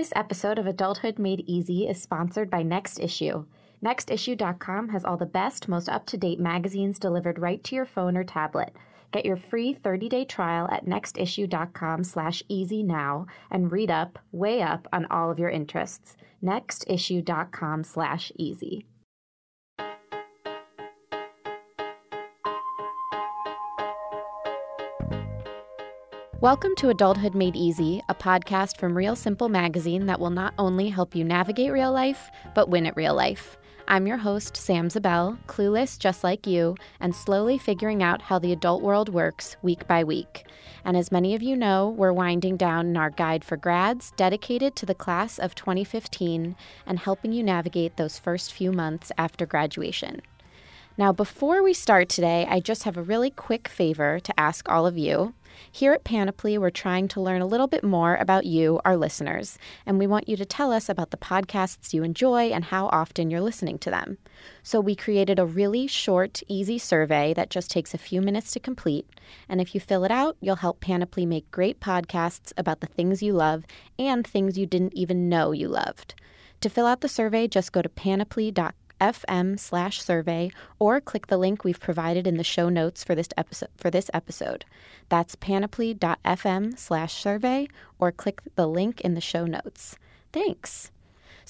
This episode of Adulthood Made Easy is sponsored by Next Issue. NextIssue.com has all the best, most up to date magazines delivered right to your phone or tablet. Get your free 30-day trial at nextissue.com slash easy now and read up, way up on all of your interests. nextissue.com slash easy. Welcome to Adulthood Made Easy, a podcast from Real Simple Magazine that will not only help you navigate real life, but win at real life. I'm your host, Sam Zabel, clueless just like you, and slowly figuring out how the adult world works week by week. And as many of you know, we're winding down in our guide for grads dedicated to the class of 2015 and helping you navigate those first few months after graduation. Now, before we start today, I just have a really quick favor to ask all of you. Here at Panoply, we're trying to learn a little bit more about you, our listeners, and we want you to tell us about the podcasts you enjoy and how often you're listening to them. So, we created a really short, easy survey that just takes a few minutes to complete. And if you fill it out, you'll help Panoply make great podcasts about the things you love and things you didn't even know you loved. To fill out the survey, just go to panoply.com fm slash survey or click the link we've provided in the show notes for this episode for this episode. That's panoply.fm slash survey or click the link in the show notes. Thanks.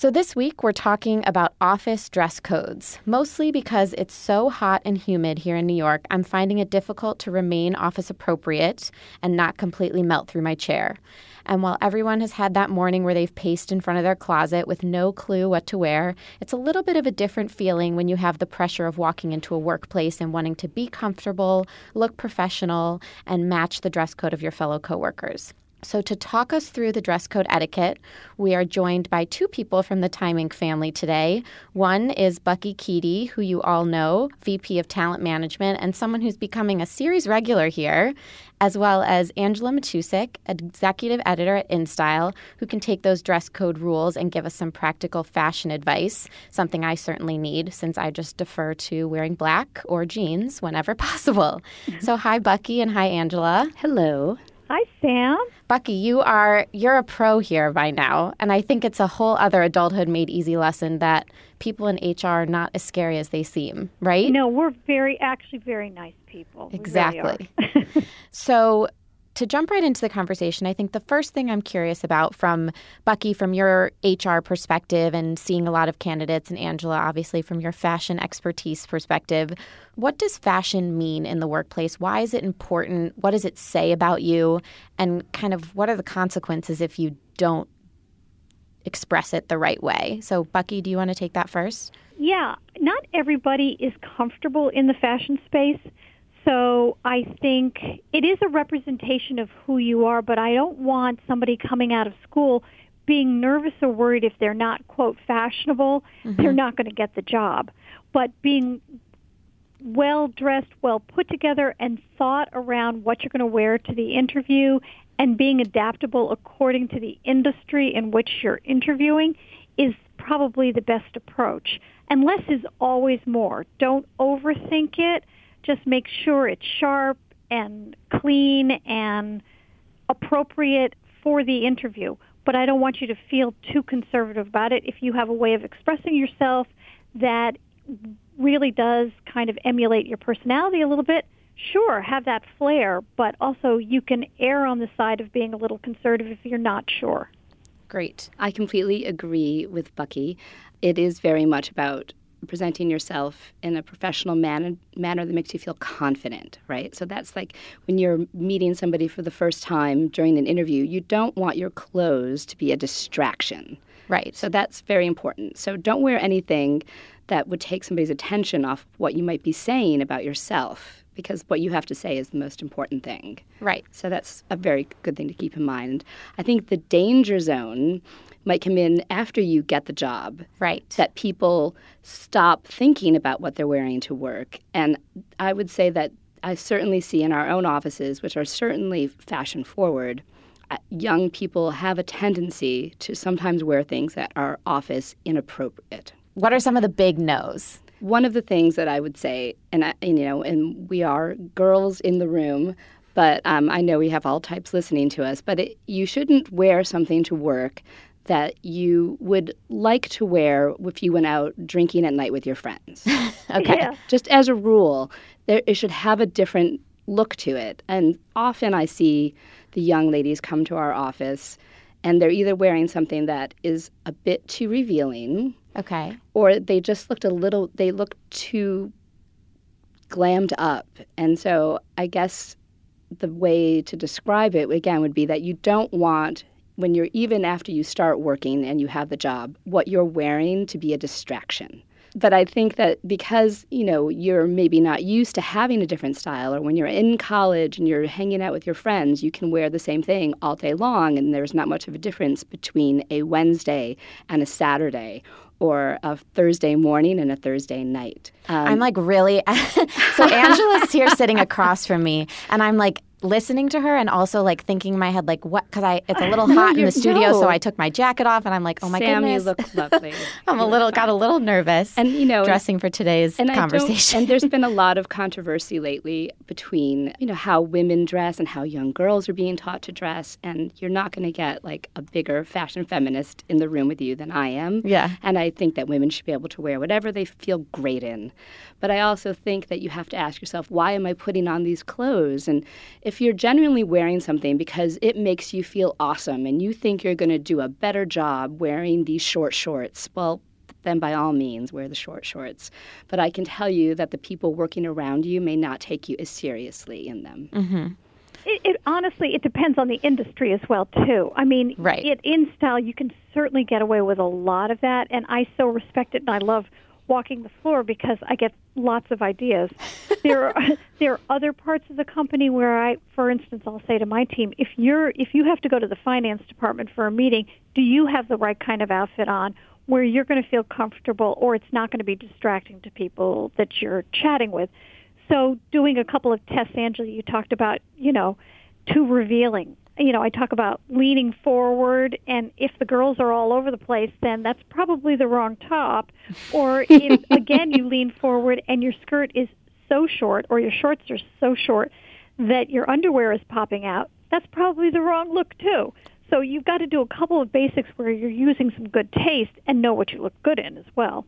So, this week we're talking about office dress codes, mostly because it's so hot and humid here in New York, I'm finding it difficult to remain office appropriate and not completely melt through my chair. And while everyone has had that morning where they've paced in front of their closet with no clue what to wear, it's a little bit of a different feeling when you have the pressure of walking into a workplace and wanting to be comfortable, look professional, and match the dress code of your fellow coworkers. So, to talk us through the dress code etiquette, we are joined by two people from the Time Inc. family today. One is Bucky Keady, who you all know, VP of Talent Management, and someone who's becoming a series regular here, as well as Angela Matusik, Executive Editor at InStyle, who can take those dress code rules and give us some practical fashion advice, something I certainly need since I just defer to wearing black or jeans whenever possible. So, hi, Bucky, and hi, Angela. Hello. Hi, Sam. Bucky, you are you're a pro here by now, and I think it's a whole other adulthood made easy lesson that people in HR are not as scary as they seem, right? No, we're very actually very nice people. Exactly. Really so to jump right into the conversation, I think the first thing I'm curious about from Bucky, from your HR perspective and seeing a lot of candidates, and Angela, obviously, from your fashion expertise perspective, what does fashion mean in the workplace? Why is it important? What does it say about you? And kind of what are the consequences if you don't express it the right way? So, Bucky, do you want to take that first? Yeah, not everybody is comfortable in the fashion space. So I think it is a representation of who you are, but I don't want somebody coming out of school being nervous or worried if they're not, quote, fashionable, mm-hmm. they're not going to get the job. But being well dressed, well put together, and thought around what you're going to wear to the interview and being adaptable according to the industry in which you're interviewing is probably the best approach. And less is always more. Don't overthink it just make sure it's sharp and clean and appropriate for the interview. But I don't want you to feel too conservative about it. If you have a way of expressing yourself that really does kind of emulate your personality a little bit, sure, have that flair, but also you can err on the side of being a little conservative if you're not sure. Great. I completely agree with Bucky. It is very much about presenting yourself in a professional manner, manner that makes you feel confident, right? So that's like when you're meeting somebody for the first time during an interview, you don't want your clothes to be a distraction. Right. So that's very important. So don't wear anything that would take somebody's attention off what you might be saying about yourself because what you have to say is the most important thing. Right. So that's a very good thing to keep in mind. I think the danger zone might come in after you get the job. Right. That people stop thinking about what they're wearing to work. And I would say that I certainly see in our own offices, which are certainly fashion forward, uh, young people have a tendency to sometimes wear things that are office inappropriate. What are some of the big no's? One of the things that I would say, and, I, you know, and we are girls in the room, but um, I know we have all types listening to us. But it, you shouldn't wear something to work that you would like to wear if you went out drinking at night with your friends. okay. Yeah. Just as a rule, there, it should have a different look to it. And often I see the young ladies come to our office and they're either wearing something that is a bit too revealing Okay. or they just looked a little they looked too glammed up and so i guess the way to describe it again would be that you don't want when you're even after you start working and you have the job what you're wearing to be a distraction but i think that because you know you're maybe not used to having a different style or when you're in college and you're hanging out with your friends you can wear the same thing all day long and there's not much of a difference between a wednesday and a saturday or a Thursday morning and a Thursday night. Um, I'm like really. so Angela's here sitting across from me, and I'm like listening to her and also like thinking in my head like what because I it's a little hot in the studio, so. I took my jacket off and I'm like, oh my Sam, goodness, you look lovely. I'm a little got a little nervous. And you know, dressing for today's and conversation. and there's been a lot of controversy lately between you know how women dress and how young girls are being taught to dress, and you're not going to get like a bigger fashion feminist in the room with you than I am. Yeah. And I think that women should be able to wear whatever they feel great in. But I also think that you have to ask yourself, why am I putting on these clothes? And if you're genuinely wearing something because it makes you feel awesome and you think you're going to do a better job wearing these short shorts, well, then by all means wear the short shorts. But I can tell you that the people working around you may not take you as seriously in them. Mm-hmm. It, it honestly, it depends on the industry as well too. I mean, Right. it, InStyle, you can certainly get away with a lot of that, and I so respect it, and I love walking the floor because I get lots of ideas. there are there are other parts of the company where I, for instance, I'll say to my team, if you're if you have to go to the finance department for a meeting, do you have the right kind of outfit on? Where you're going to feel comfortable, or it's not going to be distracting to people that you're chatting with. So doing a couple of tests, Angela, you talked about, you know, too revealing. You know, I talk about leaning forward, and if the girls are all over the place, then that's probably the wrong top. Or if, again, you lean forward and your skirt is so short, or your shorts are so short that your underwear is popping out, that's probably the wrong look, too. So you've got to do a couple of basics where you're using some good taste and know what you look good in as well.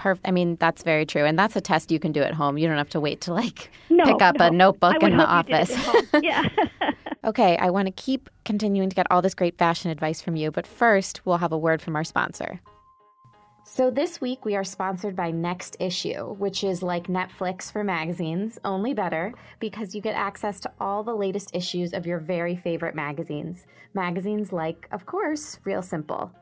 Perfect. I mean, that's very true, and that's a test you can do at home. You don't have to wait to like No, pick up no. a notebook in the hope you did office. it. Yeah. Okay, I want to keep continuing to get all this great fashion advice from you, but first, we'll have a word from our sponsor. So, this week we are sponsored by Next Issue, which is like Netflix for magazines, only better because you get access to all the latest issues of your very favorite magazines. Magazines like, of course, Real Simple.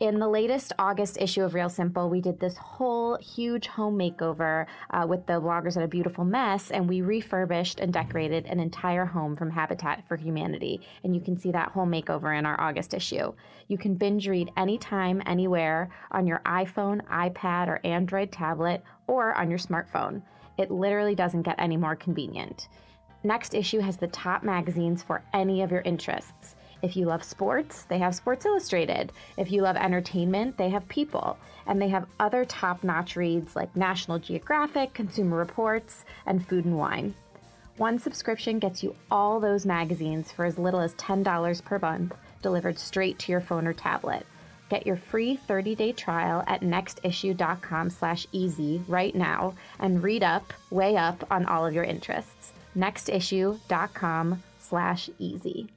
In the latest August issue of Real Simple, we did this whole huge home makeover uh, with the bloggers at a beautiful mess, and we refurbished and decorated an entire home from Habitat for Humanity. And you can see that whole makeover in our August issue. You can binge read anytime, anywhere on your iPhone, iPad, or Android tablet, or on your smartphone. It literally doesn't get any more convenient. Next issue has the top magazines for any of your interests. If you love sports, they have Sports Illustrated. If you love entertainment, they have People. And they have other top notch reads like National Geographic, Consumer Reports, and Food and Wine. One subscription gets you all those magazines for as little as $10 per month, delivered straight to your phone or tablet. Get your free 30-day trial at nextissue.com slash easy right now and read up, way up on all of your interests. nextissue.com slash easy.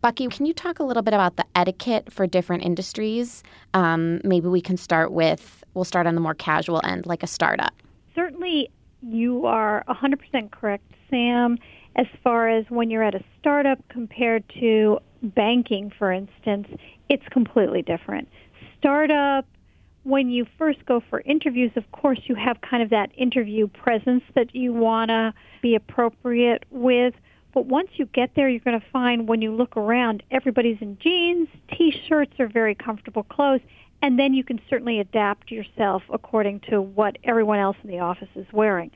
Bucky, can you talk a little bit about the etiquette for different industries? Um, maybe we can start with, we'll start on the more casual end, like a startup. certainly you are 100% correct, Sam, as far as when you're at a startup compared to banking, for instance, it's completely different. Startup, when you first go for interviews, of course, you have kind of that interview presence that you want to be appropriate with. But once you get there, you're going to find when you look around, everybody's in jeans, t-shirts are very comfortable clothes, and then you can certainly adapt yourself according to what everyone else in the office is wearing.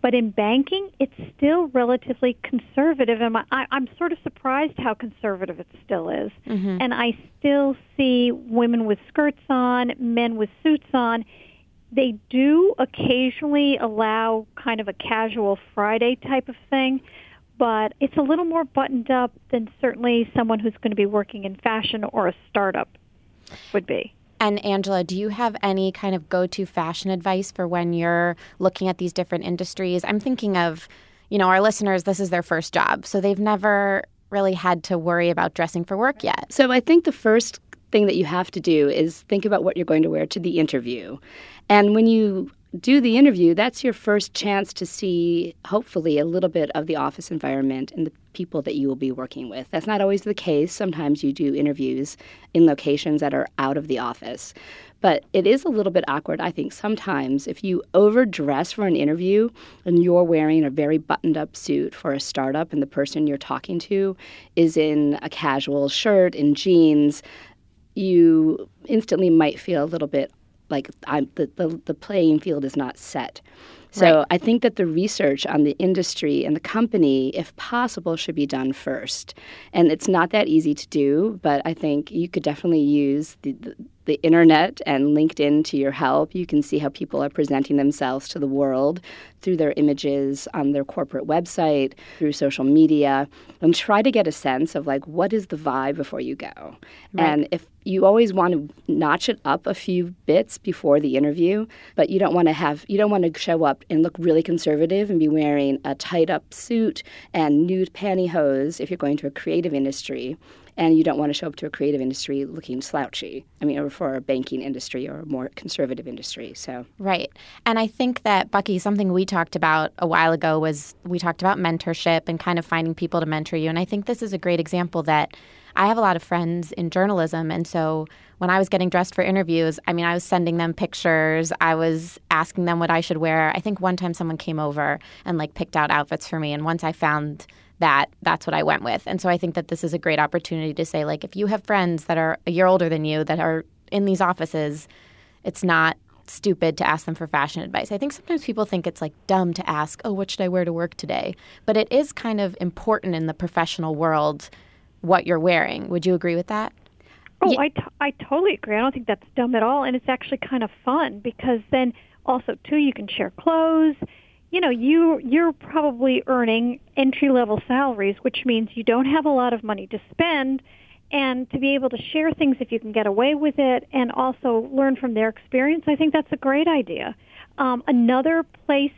But in banking, it's still relatively conservative, and I, I'm sort of surprised how conservative it still is. Mm-hmm. And I still see women with skirts on, men with suits on. They do occasionally allow kind of a casual Friday type of thing, but it's a little more buttoned up than certainly someone who's going to be working in fashion or a startup would be. And Angela, do you have any kind of go to fashion advice for when you're looking at these different industries? I'm thinking of, you know, our listeners, this is their first job. So they've never really had to worry about dressing for work yet. So I think the first thing that you have to do is think about what you're going to wear to the interview. And when you do the interview, that's your first chance to see, hopefully, a little bit of the office environment and the people that you will be working with. That's not always the case. Sometimes you do interviews in locations that are out of the office. But it is a little bit awkward, I think, sometimes if you overdress for an interview and you're wearing a very buttoned up suit for a startup and the person you're talking to is in a casual shirt and jeans, you instantly might feel a little bit like I'm, the, the, the playing field is not set. So right. I think that the research on the industry and the company, if possible, should be done first. And it's not that easy to do, but I think you could definitely use the, the the internet and LinkedIn to your help. You can see how people are presenting themselves to the world through their images on their corporate website, through social media, and try to get a sense of like what is the vibe before you go. Right. And if you always want to notch it up a few bits before the interview, but you don't want to have you don't want to show up and look really conservative and be wearing a tight up suit and nude pantyhose if you're going to a creative industry and you don't want to show up to a creative industry looking slouchy. I mean, or for a banking industry or a more conservative industry. So right, and I think that Bucky, something we talked about a while ago was we talked about mentorship and kind of finding people to mentor you, and I think this is a great example that. I have a lot of friends in journalism, and so when I was getting dressed for interviews, I mean, I was sending them pictures. I was asking them what I should wear. I think one time someone came over and like picked out outfits for me, and once I found that that's what I went with. And so I think that this is a great opportunity to say like if you have friends that are a year older than you that are in these offices, it's not stupid to ask them for fashion advice. I think sometimes people think it's like dumb to ask, "Oh, what should I wear to work today?" But it is kind of important in the professional world what you're wearing. Would you agree with that? Oh, yeah. I, t- I totally agree. I don't think that's dumb at all, and it's actually kind of fun because then also too you can share clothes you know you you're probably earning entry level salaries which means you don't have a lot of money to spend. And to be able to share things if you can get away with it and also learn from their experience i think that's a great idea. Um, another place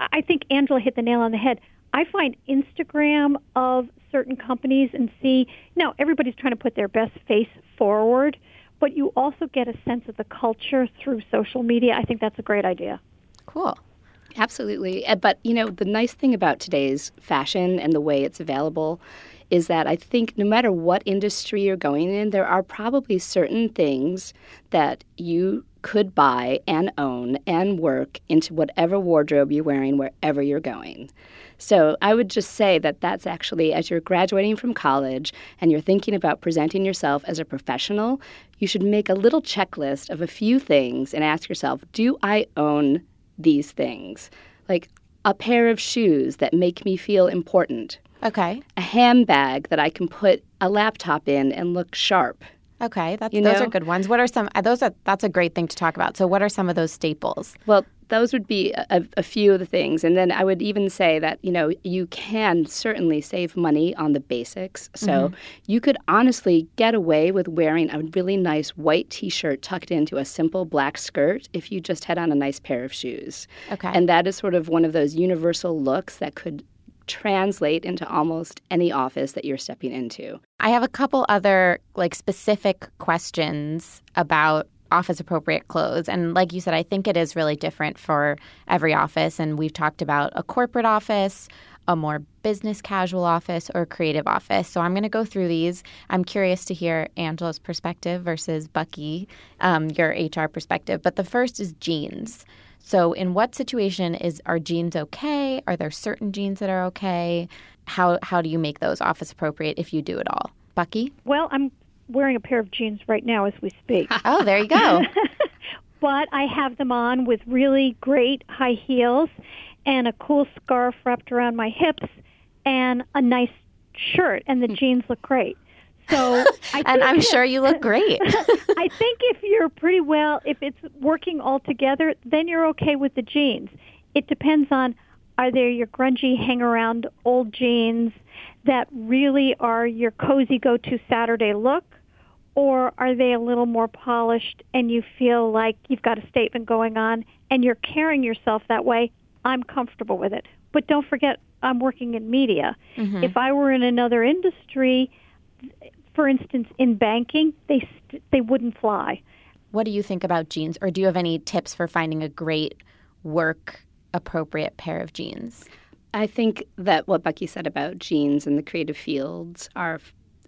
i think angela hit the nail on the head. I find instagram of certain companies and see know everybody's trying to put their best face forward but you also get a sense of the culture through social media. I think that's a great idea. Cool Absolutely. Uh, but, you know, the nice thing about today's fashion and the way it's available is that I think no matter what industry you're going in, there are probably certain things that you could buy and own and work into whatever wardrobe you're wearing wherever you're going. So I would just say that that's actually, as you're graduating from college and you're thinking about presenting yourself as a professional, you should make a little checklist of a few things and ask yourself, do I own these things. Like a pair of shoes that make me feel important. Okay. A handbag that I can put a laptop in and look sharp. Okay, that's, you those are good ones. What are some? Uh, those are that's a great thing to talk about. So, what are some of those staples? Well, those would be a, a, few of the things. And then I would even say that, you know, you can certainly save money on the basics. So mm-hmm. you could honestly get away with wearing a really nice white t shirt tucked into a simple black skirt if you just had on a nice pair of shoes. Okay. And that is sort of one of those universal looks that could translate into almost any office that you're stepping into. I have a couple other like specific questions about office appropriate clothes. And like you said, I think it is really different for every office. And we've talked about a corporate office, a more business casual office, or creative office. So I'm going to go through these. I'm curious to hear Angela's perspective versus Bucky, um, your HR perspective. But the first is jeans. So, in what situation is are jeans okay? Are there certain jeans that are okay? How how do you make those office appropriate if you do it all? Bucky? Well, I'm wearing a pair of jeans right now as we speak. oh, there you go. but I have them on with really great high heels and a cool scarf wrapped around my hips and a nice shirt, and the hmm. jeans look great. So, and I'm sure you look great. I think if you're pretty well, if it's working all together, then you're okay with the jeans. It depends on Are they your grungy, hang around old jeans that really are your cozy go to Saturday look? Or are they a little more polished and you feel like you've got a statement going on and you're carrying yourself that way? I'm comfortable with it. But don't forget, I'm working in media. Mm-hmm. If I were in another industry, for instance, in banking, they st- they wouldn't fly. What do you think about jeans, or do you have any tips for finding a great work appropriate pair of jeans? I think that what Bucky said about jeans in the creative fields are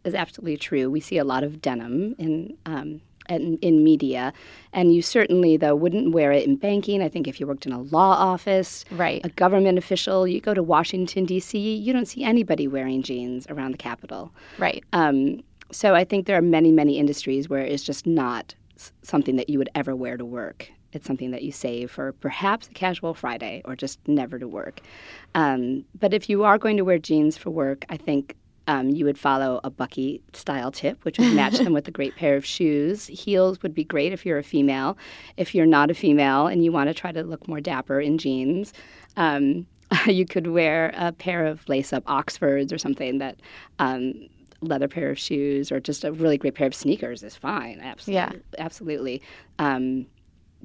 is absolutely true. We see a lot of denim in um, in, in, media, and you certainly though wouldn't wear it in banking. I think if you worked in a law office, right, a government official, you go to Washington D.C., you don't see anybody wearing jeans around the Capitol, right. Um, so I think there are many many industries where it's just not something that you would ever wear to work. It's something that you save for perhaps a casual Friday or just never to work. Um, but if you are going to wear jeans for work, I think um, you would follow a Bucky style tip, which would match them with a great pair of shoes. Heels would be great if you're a female. If you're not a female and you want to try to look more dapper in jeans, um, you could wear a pair of lace up Oxfords or something that um, leather pair of shoes or just a really great pair of sneakers is fine. Absolutely. Yeah. Absolutely.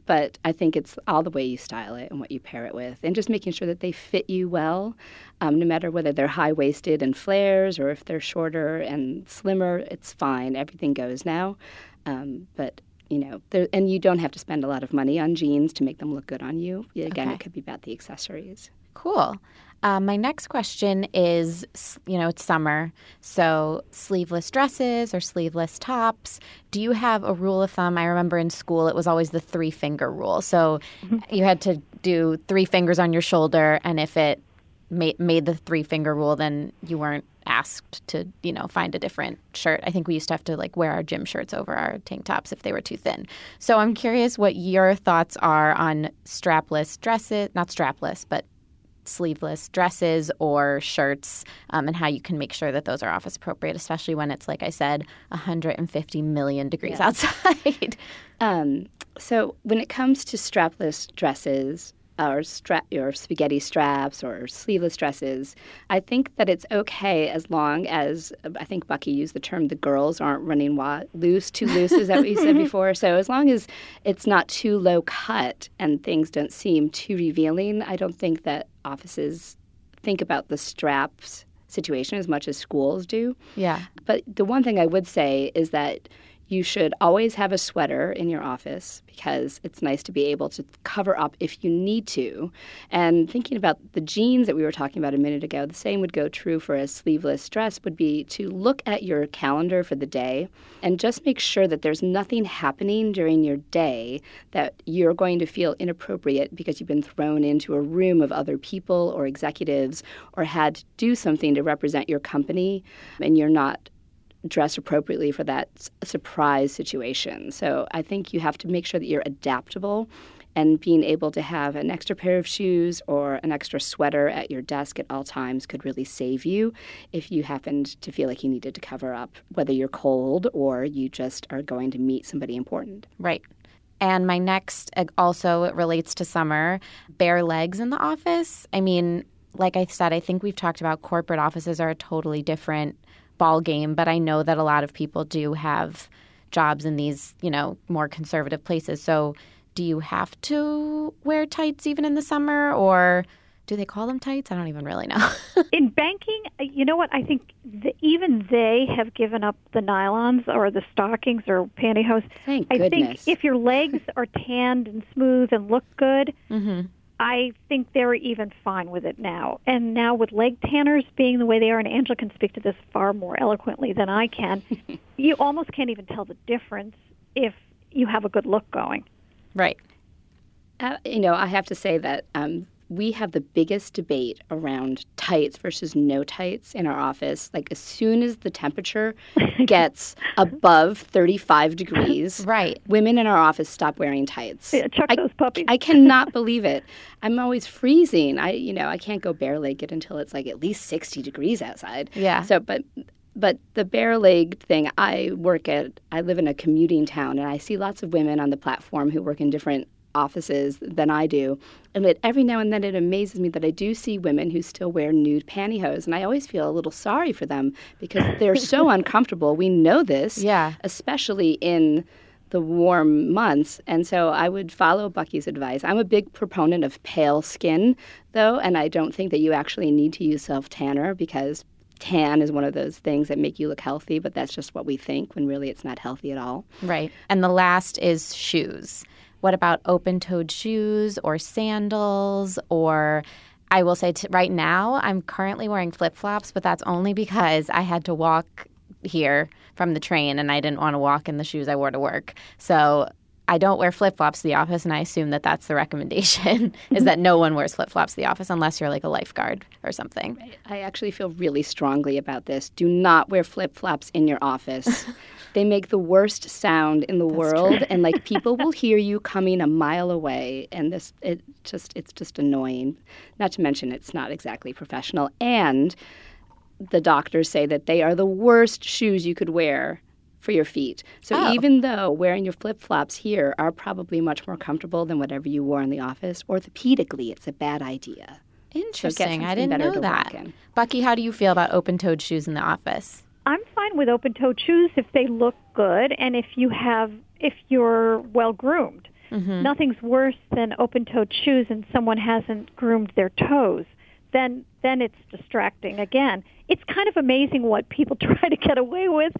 But I think it's all the way you style it and what you pair it with, and just making sure that they fit you well, um, no matter whether they're high waisted and flares or if they're shorter and slimmer. It's fine. Everything goes now. Um, but you know, there, and you don't have to spend a lot of money on jeans to make them look good on you. Again, okay. it could be about the accessories. Cool. Uh, my next question is you know, it's summer, so sleeveless dresses or sleeveless tops. Do you have a rule of thumb? I remember in school it was always the three finger rule. So mm-hmm. you had to do three fingers on your shoulder, and if it made, made the three finger rule, then you weren't asked to you know find a different shirt i think we used to have to like wear our gym shirts over our tank tops if they were too thin so i'm curious what your thoughts are on strapless dresses not strapless but sleeveless dresses or shirts um, and how you can make sure that those are office appropriate, especially when it's, like I said, 150 million degrees yeah. outside. um, so, when it comes to strapless dresses, or, stra- or spaghetti straps or sleeveless dresses. I think that it's okay as long as I think Bucky used the term the girls aren't running wa- loose, too loose. Is that what you said before? So as long as it's not too low cut and things don't seem too revealing, I don't think that offices think about the straps situation as much as schools do. Yeah. But the one thing I would say is that you should always have a sweater in your office because it's nice to be able to cover up if you need to. And thinking about the jeans that we were talking about a minute ago, the same would go true for a sleeveless dress would be to look at your calendar for the day and just make sure that there's nothing happening during your day that you're going to feel inappropriate because you've been thrown into a room of other people or executives or had to do something to represent your company and you're not dress appropriately for that surprise situation. So I think you have to make sure that you're adaptable and being able to have an extra pair of shoes or an extra sweater at your desk at all times could really save you if you happened to feel like you needed to cover up, whether you're cold or you just are going to meet somebody important. Right. And my next also relates to summer bare legs in the office. I mean, like I said, I think we've talked about corporate offices are a totally different ball game, but I know that a lot of people do have jobs in these, you know, more conservative places. So, do you have to wear tights even in the summer or do they call them tights? I don't even really know. in banking, you know what? I think the, even they have given up the nylons or the stockings or pantyhose. Thank I goodness. think if your legs are tanned and smooth and look good, mm-hmm. I think they're even fine with it now. And now with leg tanners being the way they are, and Angela can speak to this far more eloquently than I can, you almost can't even tell the difference if you have a good look going. Right. Uh, you know, I have to say that um, we have the biggest debate around tights versus no tights in our office. Like as soon as the temperature gets above 35 degrees, right. women in our office stop wearing tights. Yeah, chuck I, those puppies. I cannot believe it. I'm always freezing. I you know, I can't go bare-legged until it's like at least 60 degrees outside. Yeah. So but but the bare-legged thing, I work at I live in a commuting town and I see lots of women on the platform who work in different offices than I do. And it, every now and then it amazes me that I do see women who still wear nude pantyhose. And I always feel a little sorry for them because they're so uncomfortable. We know this, Yeah. especially in the warm months. And so I would follow Bucky's advice. I'm a big proponent of pale skin, though, and I don't think that you actually need to use self tanner because tan is one of those things that make you look healthy, but that's just what we think when really it's not healthy at all. Right. And the last is shoes. What about open toed shoes or sandals? Or I will say t- right now, I'm currently wearing flip flops, but that's only because I had to walk here from the train and I didn't want to walk in the shoes I wore to work. So I don't wear flip flops to the office, and I assume that that's the recommendation is that no one wears flip flops to the office unless you're like a lifeguard or something. I actually feel really strongly about this. Do not wear flip flops in your office. they make the worst sound in the world, and like people will hear you coming a mile away, and this it just it's just annoying. Not to mention it's not exactly professional, and the doctors say that they are the worst shoes you could wear for your feet. So Oh. even though wearing your flip flops here are probably much more comfortable than whatever you wore in the office, orthopedically it's a bad idea. Interesting. I didn't know that. Bucky, how do you feel about open toed shoes in the office? I'm fine with open-toed shoes if they look good and if you have if you're well groomed. Mm-hmm. Nothing's worse than open-toed shoes and someone hasn't groomed their toes. Then then it's distracting again. It's kind of amazing what people try to get away with.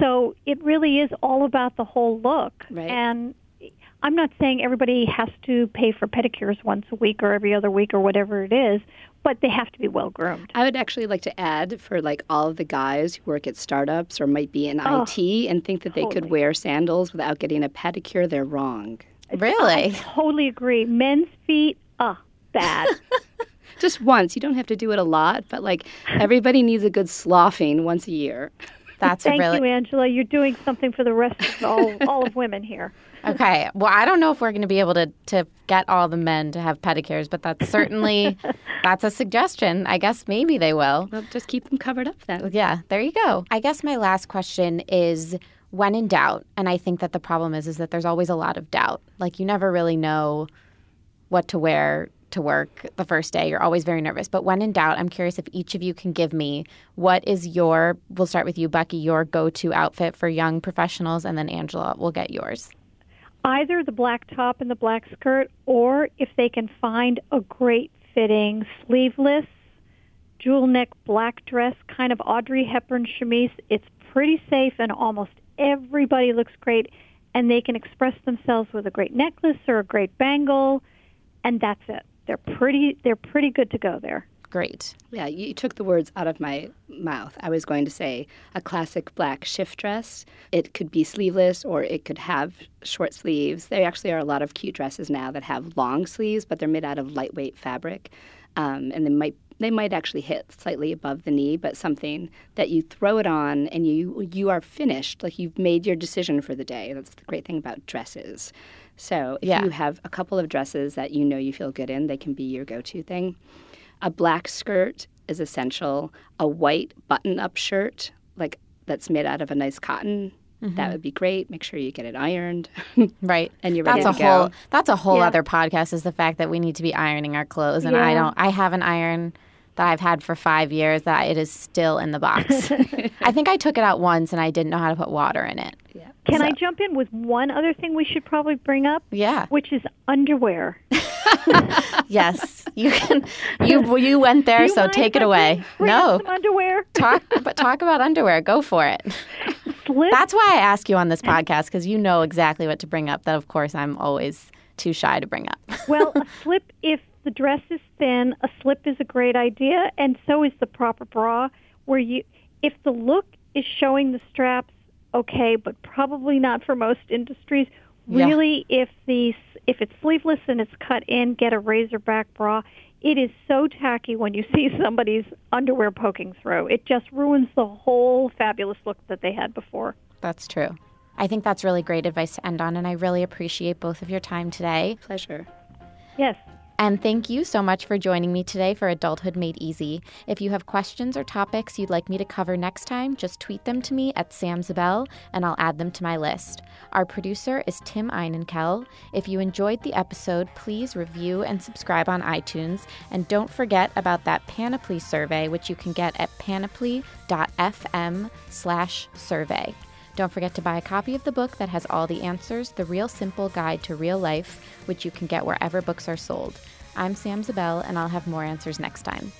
So it really is all about the whole look. Right. And I'm not saying everybody has to pay for pedicures once a week or every other week or whatever it is, but they have to be well groomed. I would actually like to add for like all of the guys who work at startups or might be in Oh, IT and think that they could wear sandals without getting a pedicure, they're wrong. Really? Totally agree. Men's feet, ah, bad. Just once. You don't have to do it a lot, but like everybody needs a good sloughing once a year. That's a Thank really you, Angela. You're doing something for the rest of all, all of women here. Okay. Well, I don't know if we're going to be able to to get all the men to have pedicures, but that's certainly that's a suggestion. I guess maybe they will. Well, just keep them covered up then. Yeah, there you go. I guess my last question is when in doubt, and I think that the problem is is that there's always a lot of doubt. Like you never really know what to wear to work the first day. You're always very nervous. But when in doubt, I'm curious if each of you can give me what is your we'll start with you, Bucky, your go-to outfit for young professionals and then Angela, we'll get yours. Either the black top and the black skirt, or if they can find a great fitting sleeveless, jewel neck black dress, kind of Audrey Hepburn chemise. It's pretty safe and almost everybody looks great, and they can express themselves with a great necklace or a great bangle, and that's it. They're pretty. They're pretty good to go there. Great. Yeah, you took the words out of my mouth. I was going to say a classic black shift dress. It could be sleeveless or it could have short sleeves. There actually are a lot of cute dresses now that have long sleeves, but they're made out of lightweight fabric, um, and they might they might actually hit slightly above the knee, but something that you throw it on and you you are finished, like you've made your decision for the day. That's the great thing about dresses. So if Yeah. you have a couple of dresses that you know you feel good in, they can be your go-to thing. A black skirt is essential. A white button-up shirt, like that's made out of a nice cotton, that mm-hmm. would be great. Make sure you get it ironed. Right. And you're ready that's a to whole that's a whole Yeah. other podcast is the fact that we need to be ironing our clothes and I don't I have an iron that I've had for 5 years that it is still in the box. I think I took it out once and I didn't know how to put water in it. yeah. Can I jump in with one other thing we should probably bring up, Yeah. which is underwear? Yes. You can you you went there you so take it away. No. underwear. Talk but talk about underwear. Go for it. Slip That's why I ask you on this podcast cuz you know exactly what to bring up that of course I'm always too shy to bring up. well, a slip, if the dress is thin, a slip is a great idea, and so is the proper bra. Where you, if the look is showing the straps, okay, but probably not for most industries. Yeah. Really, if the if it's sleeveless and it's cut in, get a razor back bra. It is so tacky when you see somebody's underwear poking through. It just ruins the whole fabulous look that they had before. That's true. I think that's really great advice to end on and I really appreciate both of your time today. Pleasure. Yes. And thank you so much for joining me today for Adulthood Made Easy. If you have questions or topics you'd like me to cover next time, just tweet them to me at Sam Zabel and I'll add them to my list. Our producer is Tim Einenkel. If you enjoyed the episode, please review and subscribe on iTunes. And don't forget about that Panoply survey, which you can get at panoply.fm slash survey. Don't forget to buy a copy of the book that has all the answers, The Real Simple Guide to Real Life, which you can get wherever books are sold. I'm Sam Zabel, and I'll have more answers next time.